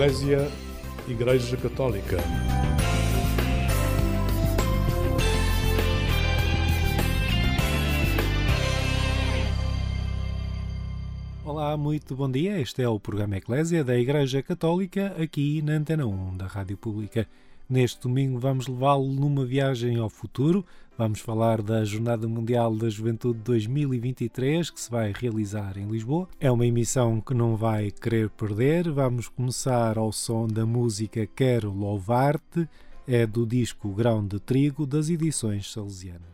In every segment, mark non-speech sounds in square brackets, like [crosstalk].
Eclésia Igreja Católica. Olá, muito bom dia. Este é o programa Eclésia da Igreja Católica aqui na Antena 1 da Rádio Pública. Neste domingo vamos levá-lo numa viagem ao futuro. Vamos falar da Jornada Mundial da Juventude 2023 que se vai realizar em Lisboa. É uma emissão que não vai querer perder. Vamos começar ao som da música Quero Louvar-te, é do disco Grão de Trigo das edições salesianas.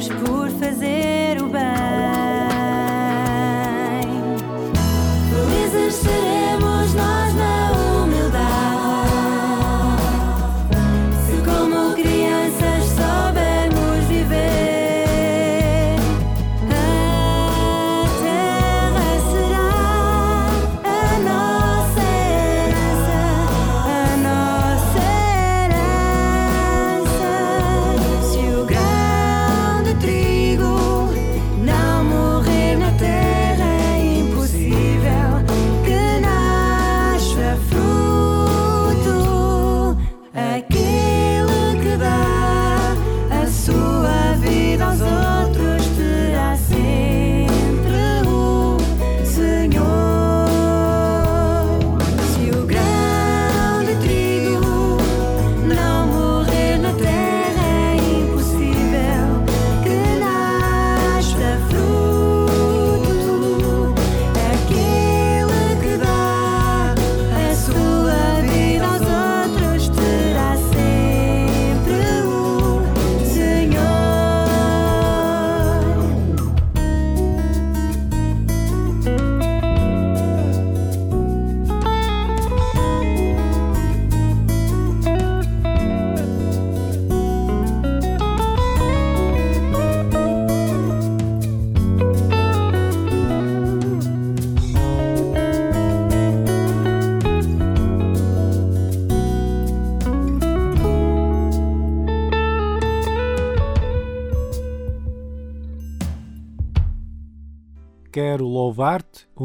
bouge pour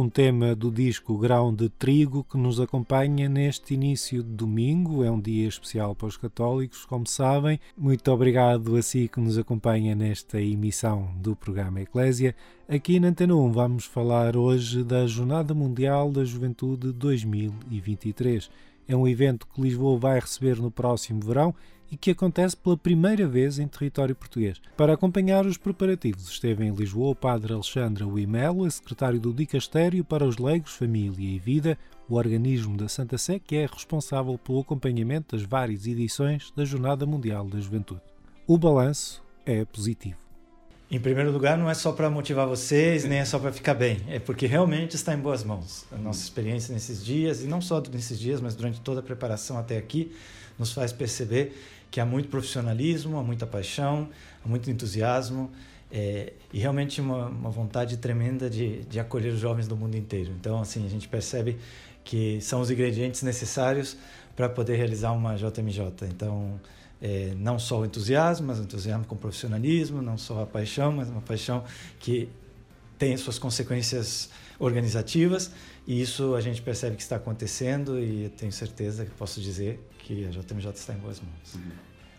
um tema do disco Grão de Trigo que nos acompanha neste início de domingo. É um dia especial para os católicos, como sabem. Muito obrigado a si que nos acompanha nesta emissão do programa Eclésia. Aqui na Antena 1 vamos falar hoje da Jornada Mundial da Juventude 2023. É um evento que Lisboa vai receber no próximo verão e que acontece pela primeira vez em território português. Para acompanhar os preparativos esteve em Lisboa o padre Alexandre Uimelo, secretário do Dicastério para os Leigos, Família e Vida, o organismo da Santa Sé que é responsável pelo acompanhamento das várias edições da Jornada Mundial da Juventude. O balanço é positivo. Em primeiro lugar, não é só para motivar vocês, nem é só para ficar bem, é porque realmente está em boas mãos. A nossa experiência nesses dias, e não só nesses dias, mas durante toda a preparação até aqui, nos faz perceber que há muito profissionalismo, há muita paixão, há muito entusiasmo é, e realmente uma, uma vontade tremenda de, de acolher os jovens do mundo inteiro. Então, assim, a gente percebe que são os ingredientes necessários para poder realizar uma JMJ. Então, é, não só o entusiasmo, mas o entusiasmo com profissionalismo, não só a paixão, mas uma paixão que tem suas consequências organizativas e isso a gente percebe que está acontecendo e tenho certeza que posso dizer que a JMJ está em boas mãos. Uhum.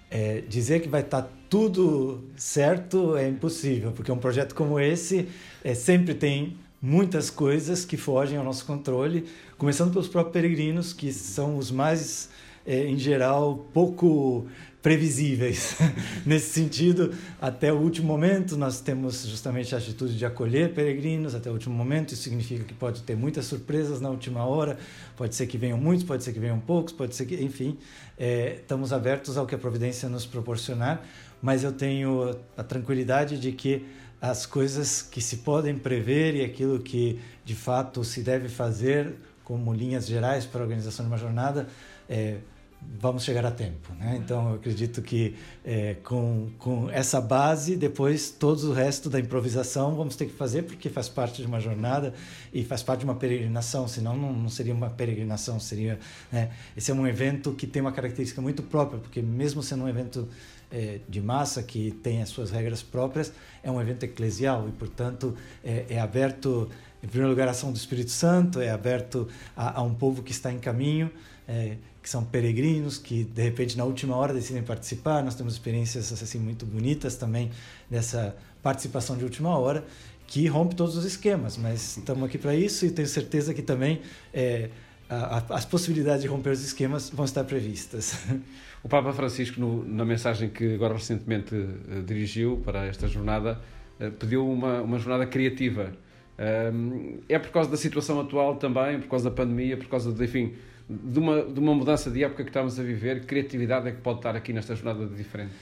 É, dizer que vai estar tudo certo é impossível, porque um projeto como esse é, sempre tem muitas coisas que fogem ao nosso controle, começando pelos próprios peregrinos, que são os mais, é, em geral, pouco previsíveis. [laughs] Nesse sentido, até o último momento, nós temos justamente a atitude de acolher peregrinos até o último momento. Isso significa que pode ter muitas surpresas na última hora. Pode ser que venham muitos, pode ser que venham poucos, pode ser que, enfim, é, estamos abertos ao que a providência nos proporcionar. Mas eu tenho a tranquilidade de que as coisas que se podem prever e aquilo que de fato se deve fazer como linhas gerais para a organização de uma jornada é, vamos chegar a tempo. Né? Então, eu acredito que é, com, com essa base, depois todo o resto da improvisação vamos ter que fazer, porque faz parte de uma jornada e faz parte de uma peregrinação, senão não, não seria uma peregrinação, seria... Né? Esse é um evento que tem uma característica muito própria, porque mesmo sendo um evento é, de massa, que tem as suas regras próprias, é um evento eclesial e, portanto, é, é aberto, em primeiro lugar, à ação do Espírito Santo, é aberto a, a um povo que está em caminho, é, que são peregrinos, que de repente na última hora decidem participar. Nós temos experiências assim muito bonitas também dessa participação de última hora, que rompe todos os esquemas. Mas estamos aqui para isso e tenho certeza que também é, a, a, as possibilidades de romper os esquemas vão estar previstas. [laughs] O Papa Francisco, no, na mensagem que agora recentemente uh, dirigiu para esta jornada, uh, pediu uma, uma jornada criativa. Uh, é por causa da situação atual também, por causa da pandemia, por causa de, enfim, de uma, de uma mudança de época que estamos a viver, que criatividade é que pode estar aqui nesta jornada de diferente?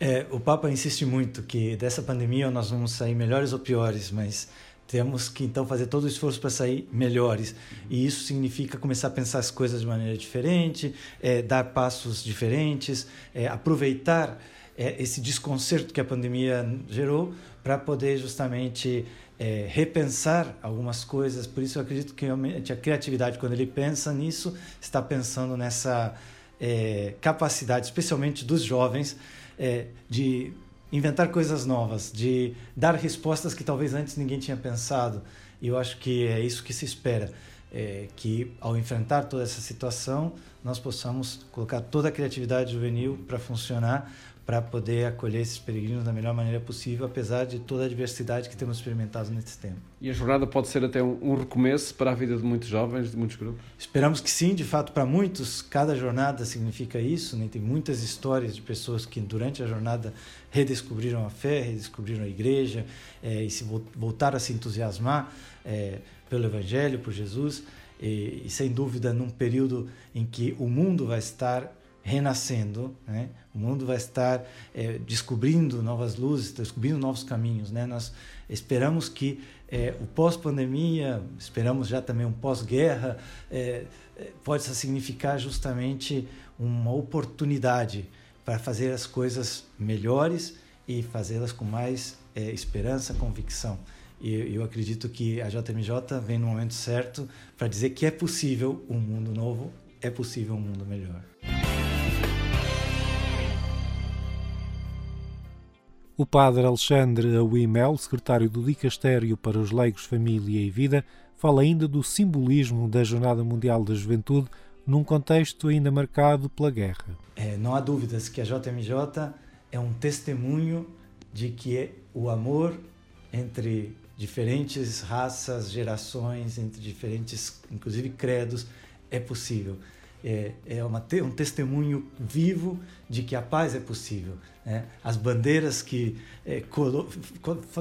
É, o Papa insiste muito que dessa pandemia nós vamos sair melhores ou piores, mas temos que então fazer todo o esforço para sair melhores. E isso significa começar a pensar as coisas de maneira diferente, é, dar passos diferentes, é, aproveitar é, esse desconcerto que a pandemia gerou para poder justamente é, repensar algumas coisas. Por isso eu acredito que realmente a criatividade, quando ele pensa nisso, está pensando nessa é, capacidade, especialmente dos jovens, é, de inventar coisas novas, de dar respostas que talvez antes ninguém tinha pensado. E eu acho que é isso que se espera. É, que ao enfrentar toda essa situação nós possamos colocar toda a criatividade juvenil para funcionar para poder acolher esses peregrinos da melhor maneira possível, apesar de toda a diversidade que temos experimentado nesse tempo. E a jornada pode ser até um, recomeço para a vida de muitos jovens, de muitos grupos? Esperamos que sim, de fato, para muitos, cada jornada significa isso. Né? Tem muitas histórias de pessoas que, durante a jornada, redescobriram a fé, redescobriram a igreja é, e se voltaram a se entusiasmar é, pelo Evangelho, por Jesus. E, e, sem dúvida, num período em que o mundo vai estar renascendo, né? o mundo vai estar é, descobrindo novas luzes, descobrindo novos caminhos. Né? Nós esperamos que é, o pós-pandemia, esperamos já também um pós-guerra, é, possa significar justamente uma oportunidade para fazer as coisas melhores e fazê-las com mais esperança, convicção. E eu acredito que a JMJ vem no momento certo para dizer que é possível um mundo novo, é possível um mundo melhor. O padre Alexandre Aouimel, secretário do Dicastério para os Leigos, Família e Vida, fala ainda do simbolismo da Jornada Mundial da Juventude num contexto ainda marcado pela guerra. É, não há dúvidas que a JMJ é um testemunho de que o amor entre diferentes raças, gerações, entre diferentes, inclusive credos, é possível. É, é uma, um testemunho vivo de que a paz é possível. Né? As bandeiras que é, colo,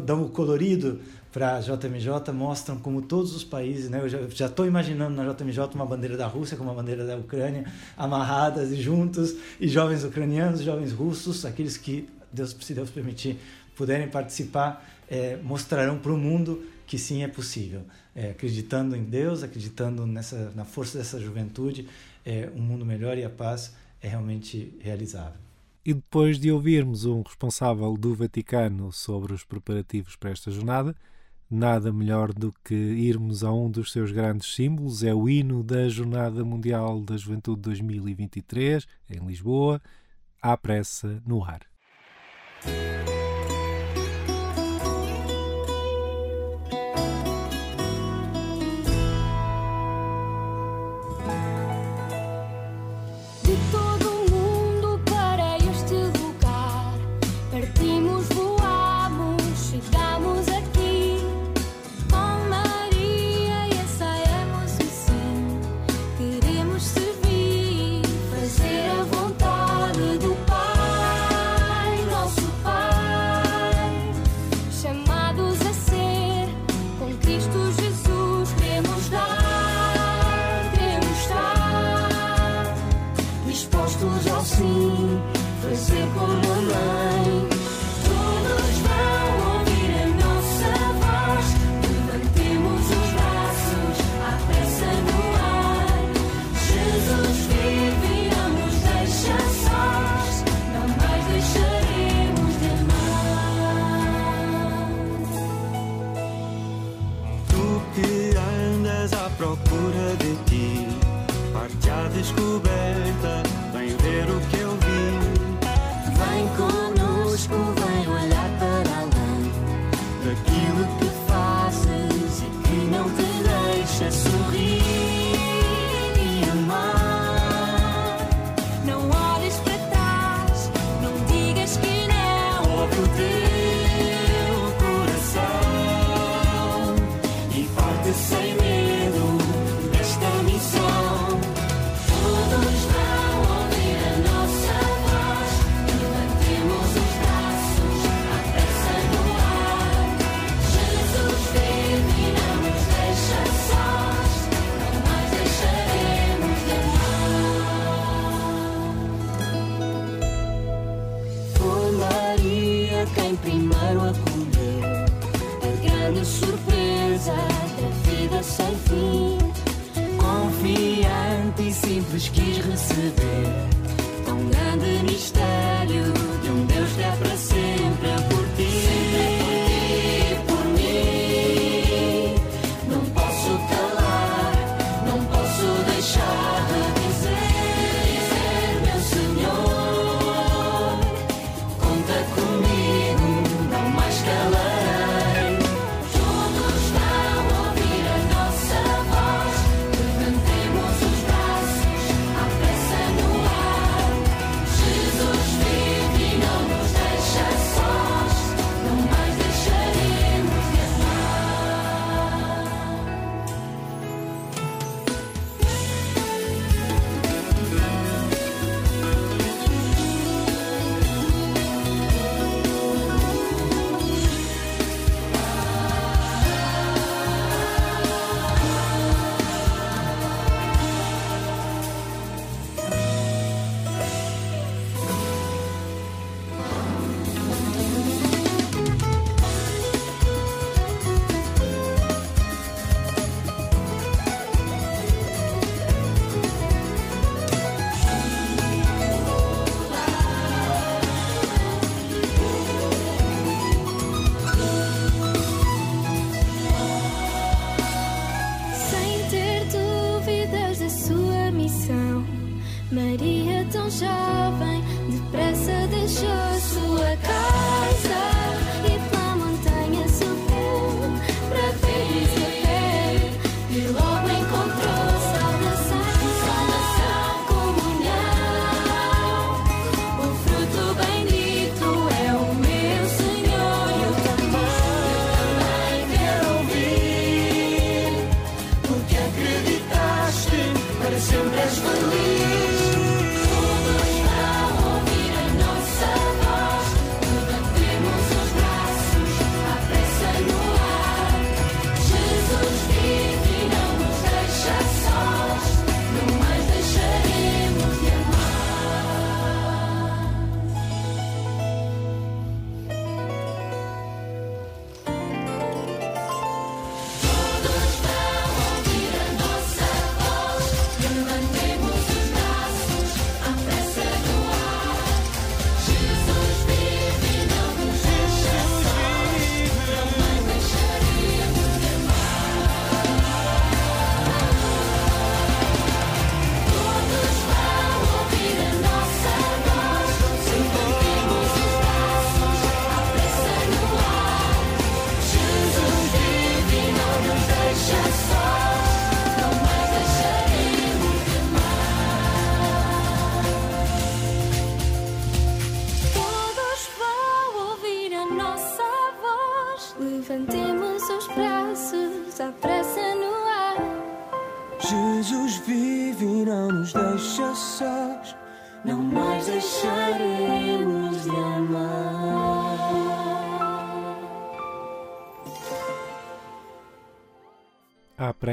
dão o colorido para a JMJ mostram como todos os países, né? eu já estou imaginando na JMJ uma bandeira da Rússia com uma bandeira da Ucrânia amarradas e juntos, e jovens ucranianos, jovens russos, aqueles que Deus, se Deus permitir, puderem participar, é, mostrarão para o mundo que sim é possível. É, acreditando em Deus, acreditando nessa, na força dessa juventude, é, um mundo melhor e a paz é realmente realizável. E depois de ouvirmos um responsável do Vaticano sobre os preparativos para esta jornada, nada melhor do que irmos a um dos seus grandes símbolos, é o hino da Jornada Mundial da Juventude 2023, em Lisboa, à pressa no ar. de ti, parte a descoberta. quero acolher A grande surpresa da vida sem fim. Confiante e simples quis receber. Tão grande mistério de um Deus que é para ser.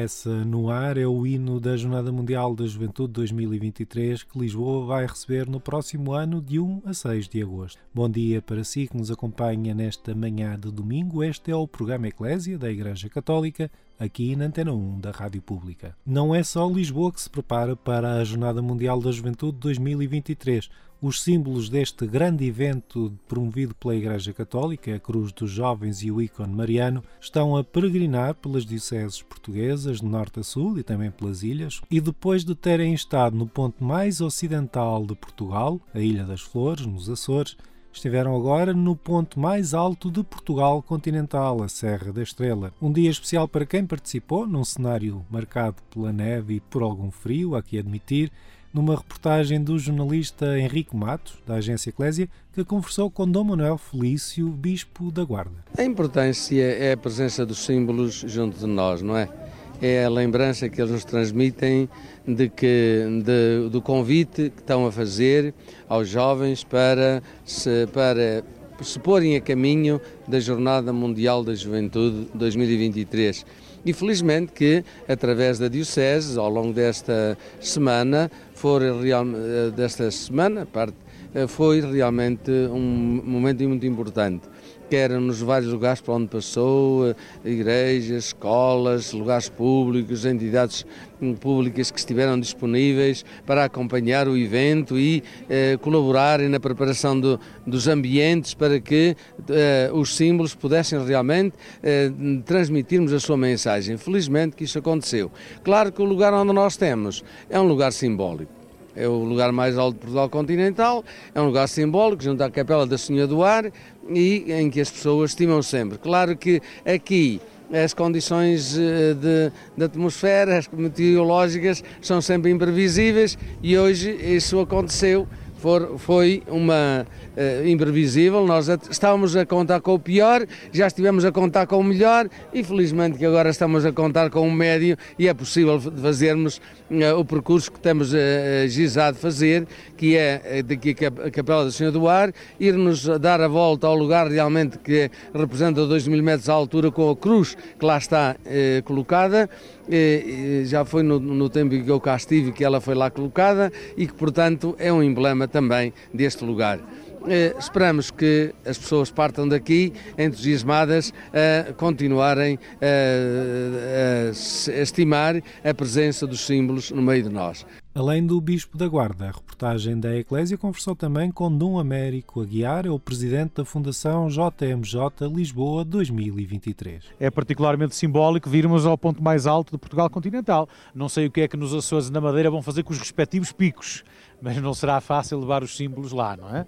Pressa no ar é o hino da Jornada Mundial da Juventude 2023 que Lisboa vai receber no próximo ano de 1 a 6 de agosto. Bom dia para si que nos acompanha nesta manhã de domingo. Este é o programa Eclésia da Igreja Católica aqui na Antena 1 da Rádio Pública. Não é só Lisboa que se prepara para a Jornada Mundial da Juventude 2023. Os símbolos deste grande evento promovido pela Igreja Católica, a Cruz dos Jovens e o ícone mariano, estão a peregrinar pelas dioceses portuguesas de norte a sul e também pelas ilhas, e depois de terem estado no ponto mais ocidental de Portugal, a Ilha das Flores, nos Açores, estiveram agora no ponto mais alto de Portugal continental, a Serra da Estrela. Um dia especial para quem participou, num cenário marcado pela neve e por algum frio, há que admitir, numa reportagem do jornalista Henrique Matos, da agência Eclésia, que conversou com Dom Manuel Felício, bispo da Guarda. A importância é a presença dos símbolos junto de nós, não é? É a lembrança que eles nos transmitem de que, de, do convite que estão a fazer aos jovens para se, para se porem a caminho da Jornada Mundial da Juventude 2023 e felizmente que através da Diocese, ao longo desta semana, for real, eh, desta semana, parte, foi realmente um momento muito importante quer nos vários lugares para onde passou, eh, igrejas, escolas, lugares públicos, entidades hum, públicas que estiveram disponíveis para acompanhar o evento e eh, colaborarem na preparação do, dos ambientes para que eh, os símbolos pudessem realmente eh, transmitirmos a sua mensagem. Felizmente que isso aconteceu. Claro que o lugar onde nós temos é um lugar simbólico é o lugar mais alto de Portugal continental, é um lugar simbólico, junto à Capela da Senhora do Ar, e em que as pessoas estimam sempre. Claro que aqui as condições eh, de, de atmosfera, as meteorológicas, são sempre imprevisíveis e hoje isso aconteceu. For, foi uma uh, imprevisível. Nós estávamos a contar com o pior, já estivemos a contar com o melhor e felizmente que agora estamos a contar com o médio e é possível fazermos uh, o percurso que temos uh, gizado fazer, que é daqui a Capela da Senhora do Ar, ir-nos dar a volta ao lugar realmente que representa 2 mil metros de altura com a cruz que lá está colocada. Já foi no, no tempo em que eu cá estive que ela foi lá colocada e que, portanto, é um emblema também deste lugar. Eh, esperamos que as pessoas partam daqui entusiasmadas a continuarem a, estimar a presença dos símbolos no meio de nós. Além do Bispo da Guarda, a reportagem da Eclésia conversou também com Dom Américo Aguiar, é o presidente da Fundação JMJ Lisboa 2023. É particularmente simbólico virmos ao ponto mais alto de Portugal continental. Não sei o que é que nos Açores e na Madeira vão fazer com os respectivos picos, mas não será fácil levar os símbolos lá, não é?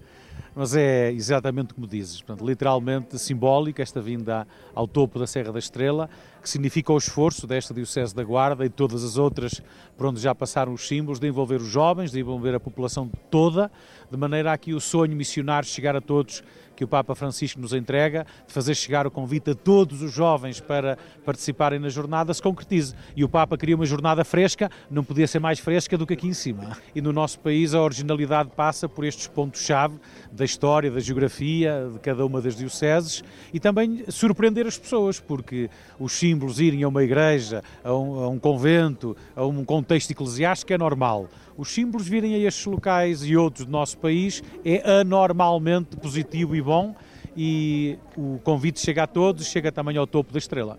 Mas é exatamente como dizes, portanto, literalmente simbólica esta vinda ao topo da Serra da Estrela, que significa o esforço desta Diocese da Guarda e todas as outras por onde já passaram os símbolos, de envolver os jovens, de envolver a população toda, de maneira a que o sonho missionário chegar a todos que o Papa Francisco nos entrega, de fazer chegar o convite a todos os jovens para participarem na jornada, se concretize. E o Papa queria uma jornada fresca, não podia ser mais fresca do que aqui em cima. E no nosso país a originalidade passa por estes pontos-chave da história, da geografia de cada uma das dioceses e também surpreender as pessoas, porque os símbolos irem a uma igreja, a um, a um convento, a um contexto eclesiástico é normal os símbolos virem a estes locais e outros do nosso país é anormalmente positivo e bom e o convite chega a todos, chega também ao topo da estrela.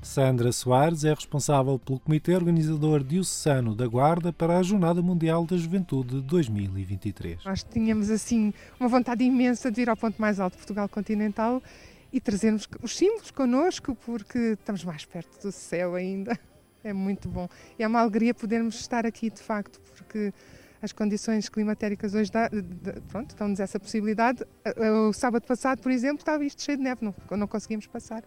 Sandra Soares é responsável pelo Comitê Organizador Diocesano da Guarda para a Jornada Mundial da Juventude 2023. Nós tínhamos assim uma vontade imensa de ir ao ponto mais alto de Portugal continental e trazermos os símbolos connosco porque estamos mais perto do céu ainda. É muito bom. E é uma alegria podermos estar aqui, de facto, porque as condições climatéricas hoje dão-nos essa possibilidade. O sábado passado, por exemplo, estava isto cheio de neve, não, não conseguimos passar.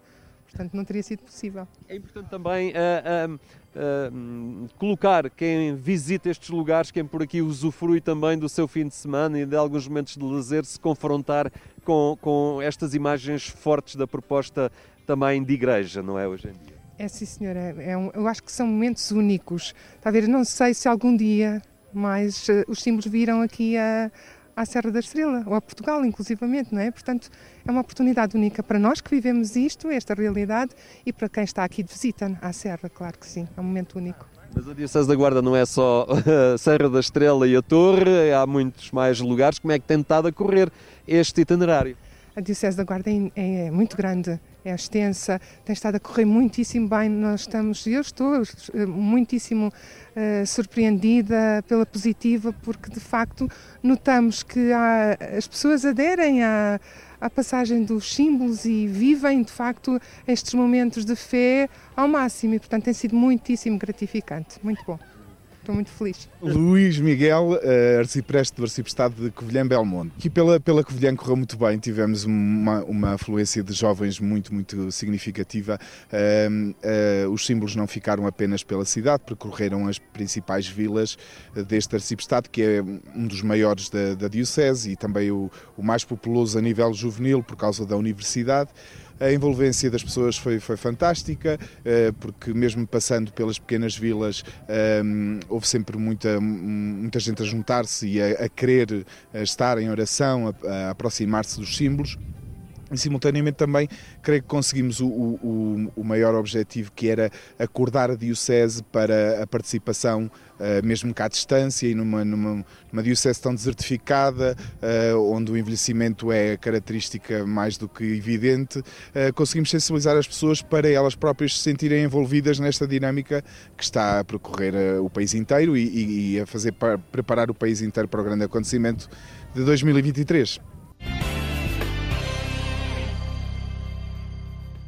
Portanto, não teria sido possível. É importante também uh, uh, uh, colocar quem visita estes lugares, quem por aqui usufrui também do seu fim de semana e de alguns momentos de lazer, se confrontar com, com estas imagens fortes da proposta também de igreja, não é, hoje em dia? É sim, senhora. É, um, eu acho que são momentos únicos. Ver? Não sei se algum dia mais uh, os símbolos viram aqui a, à Serra da Estrela, ou a Portugal, inclusivamente, não é? Portanto, é uma oportunidade única para nós que vivemos isto, esta realidade, e para quem está aqui de visita à Serra, claro que sim, é um momento único. Mas a Diocese da Guarda não é só a [laughs] Serra da Estrela e a Torre, há muitos mais lugares. Como é que tem estado a correr este itinerário? A Diocese da Guarda é, é muito grande, é extensa, tem estado a correr muitíssimo bem. Nós estamos, eu estou eh, muitíssimo uh, surpreendida pela positiva, porque de facto notamos que há, as pessoas aderem à, à passagem dos símbolos e vivem de facto estes momentos de fé ao máximo e portanto tem sido muitíssimo gratificante, muito bom. Estou muito feliz. Luís Miguel, uh, arcipreste do Arciprestado de Covilhã Belmonte. Aqui pela, pela Covilhã correu muito bem, tivemos uma, uma afluência de jovens muito, muito significativa. Uh, uh, os símbolos não ficaram apenas pela cidade, percorreram as principais vilas deste Arciprestado, que é um dos maiores da, da Diocese e também o, o mais populoso a nível juvenil por causa da universidade. A envolvência das pessoas foi, foi fantástica, eh, porque mesmo passando pelas pequenas vilas, ehm, houve sempre muita, muita gente a juntar-se e a, a querer estar em oração, a, a aproximar-se dos símbolos e simultaneamente também creio que conseguimos o, o, o, maior objetivo que era acordar a Diocese para a participação uh, mesmo cá à distância e numa, numa, numa Diocese tão desertificada, uh, onde o envelhecimento é característica mais do que evidente, uh, conseguimos sensibilizar as pessoas para elas próprias se sentirem envolvidas nesta dinâmica que está a percorrer o país inteiro e, e a fazer preparar o país inteiro para o grande acontecimento de 2023.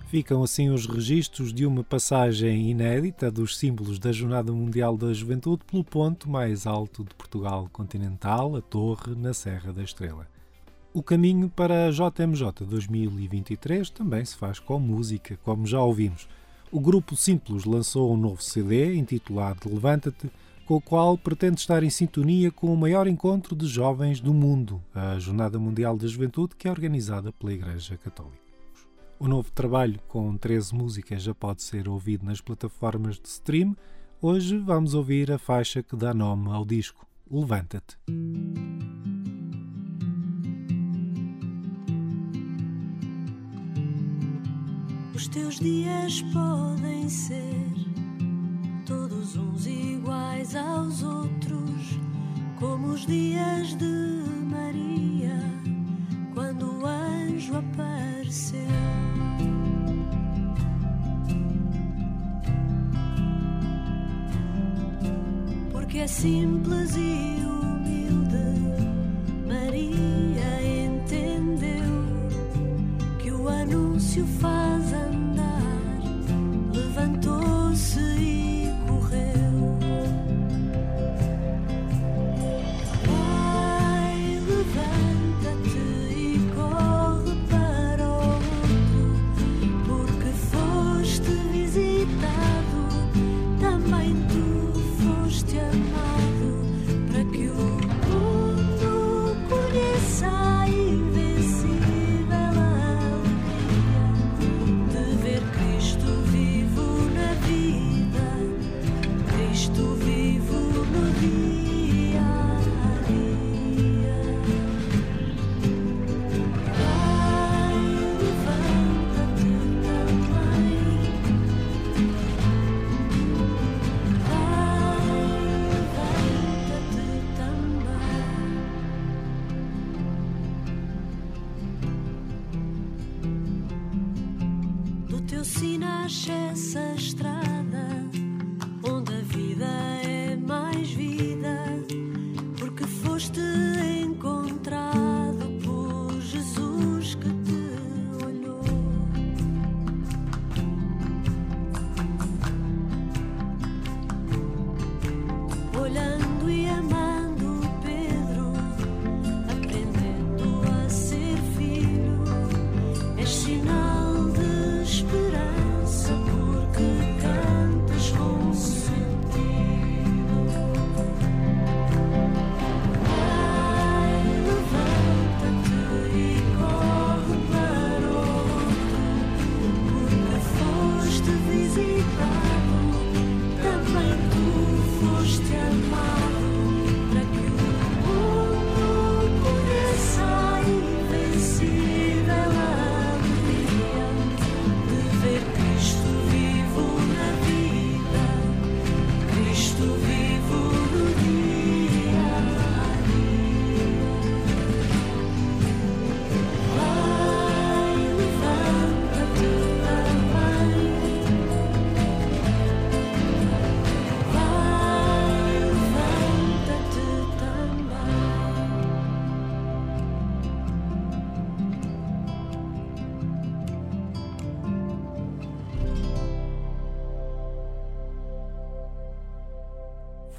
Ficam assim os registros de uma passagem inédita dos símbolos da Jornada Mundial da Juventude pelo ponto mais alto de Portugal continental, a Torre, na Serra da Estrela. O caminho para a JMJ 2023 também se faz com música, como já ouvimos. O grupo Simples lançou um novo CD intitulado Levanta-te, com o qual pretende estar em sintonia com o maior encontro de jovens do mundo, a Jornada Mundial da Juventude, que é organizada pela Igreja Católica. O novo trabalho, com 13 músicas, já pode ser ouvido nas plataformas de stream. Hoje vamos ouvir a faixa que dá nome ao disco, Levanta-te. Os teus dias podem ser todos uns iguais aos outros, como os dias de simples e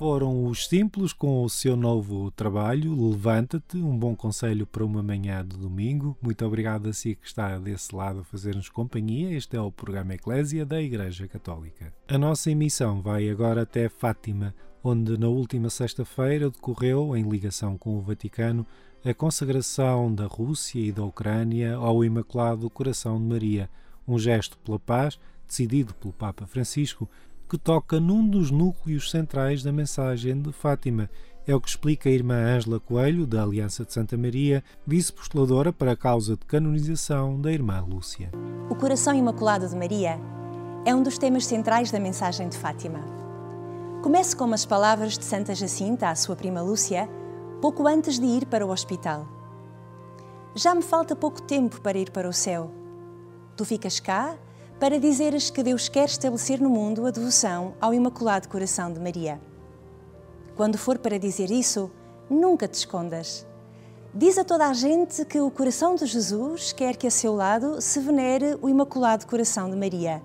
foram os Simples com o seu novo trabalho, Levanta-te, um bom conselho para uma manhã de domingo. Muito obrigado a si que está desse lado a fazer-nos companhia. Este é o programa Eclésia da Igreja Católica. A nossa emissão vai agora até Fátima, onde na última sexta-feira decorreu, em ligação com o Vaticano, a consagração da Rússia e da Ucrânia ao Imaculado Coração de Maria, um gesto pela paz decidido pelo Papa Francisco que toca num dos núcleos centrais da mensagem de Fátima. É o que explica a irmã Ângela Coelho, da Aliança de Santa Maria, vice-postuladora para a causa de canonização da irmã Lúcia. O coração imaculado de Maria é um dos temas centrais da mensagem de Fátima. Comece com as palavras de Santa Jacinta à sua prima Lúcia, pouco antes de ir para o hospital. Já me falta pouco tempo para ir para o céu. Tu ficas cá para dizeres que Deus quer estabelecer no mundo a devoção ao Imaculado Coração de Maria. Quando for para dizer isso, nunca te escondas. Diz a toda a gente que o coração de Jesus quer que a seu lado se venere o Imaculado Coração de Maria.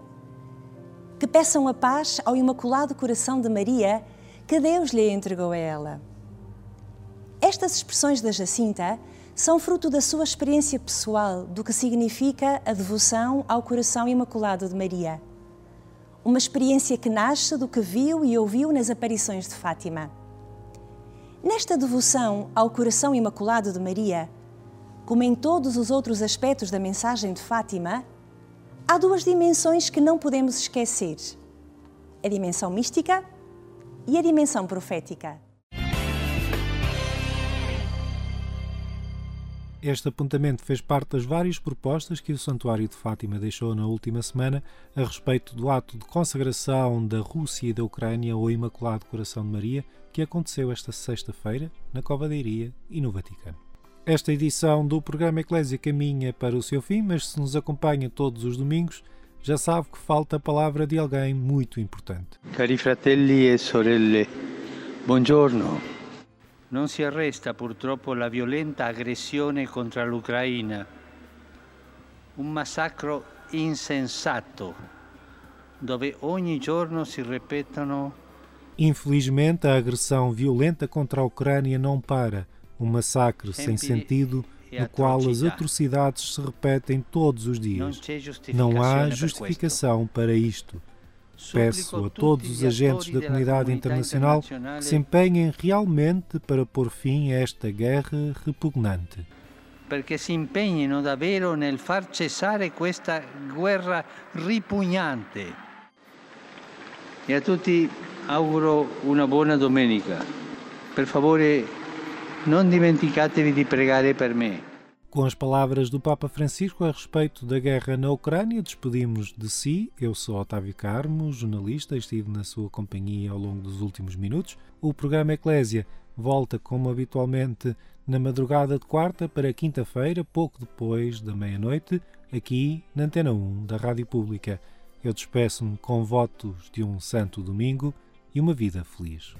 Que peçam a paz ao Imaculado Coração de Maria que Deus lhe entregou a ela. Estas expressões da Jacinta são fruto da sua experiência pessoal do que significa a devoção ao coração imaculado de Maria. Uma experiência que nasce do que viu e ouviu nas aparições de Fátima. Nesta devoção ao coração imaculado de Maria, como em todos os outros aspectos da mensagem de Fátima, há duas dimensões que não podemos esquecer: a dimensão mística e a dimensão profética. Este apontamento fez parte das várias propostas que o Santuário de Fátima deixou na última semana a respeito do ato de consagração da Rússia e da Ucrânia ao Imaculado Coração de Maria, que aconteceu esta sexta-feira na Cova da Iria e no Vaticano. Esta edição do programa Eclésia caminha para o seu fim, mas se nos acompanha todos os domingos, já sabe que falta a palavra de alguém muito importante. Cari fratelli e sorelle, buongiorno. Non si arresta purtroppo la violenta aggressione contro l'Ucraina, un massacro insensato dove ogni giorno si ripetono Infelizmente, a agressão violenta contra a Ucrânia não para, um massacre sem sentido no qual as atrocidade. atrocidades se repetem todos os dias. Não há justificação para isto. Peço a todos os agentes da comunidade internacional que se empenhem realmente para pôr fim a esta guerra repugnante. perché si impegnino davvero nel far cessare questa guerra ripugnante. E a tutti auguro una buona domenica. Per favore non dimenticatevi di pregare per me. Com as palavras do Papa Francisco a respeito da guerra na Ucrânia, despedimos de si. Eu sou Otávio Carmo, jornalista, estive na sua companhia ao longo dos últimos minutos. O programa Eclésia volta, como habitualmente, na madrugada de quarta para quinta-feira, pouco depois da meia-noite, aqui na Antena 1 da Rádio Pública. Eu despeço-me com votos de um santo domingo e uma vida feliz.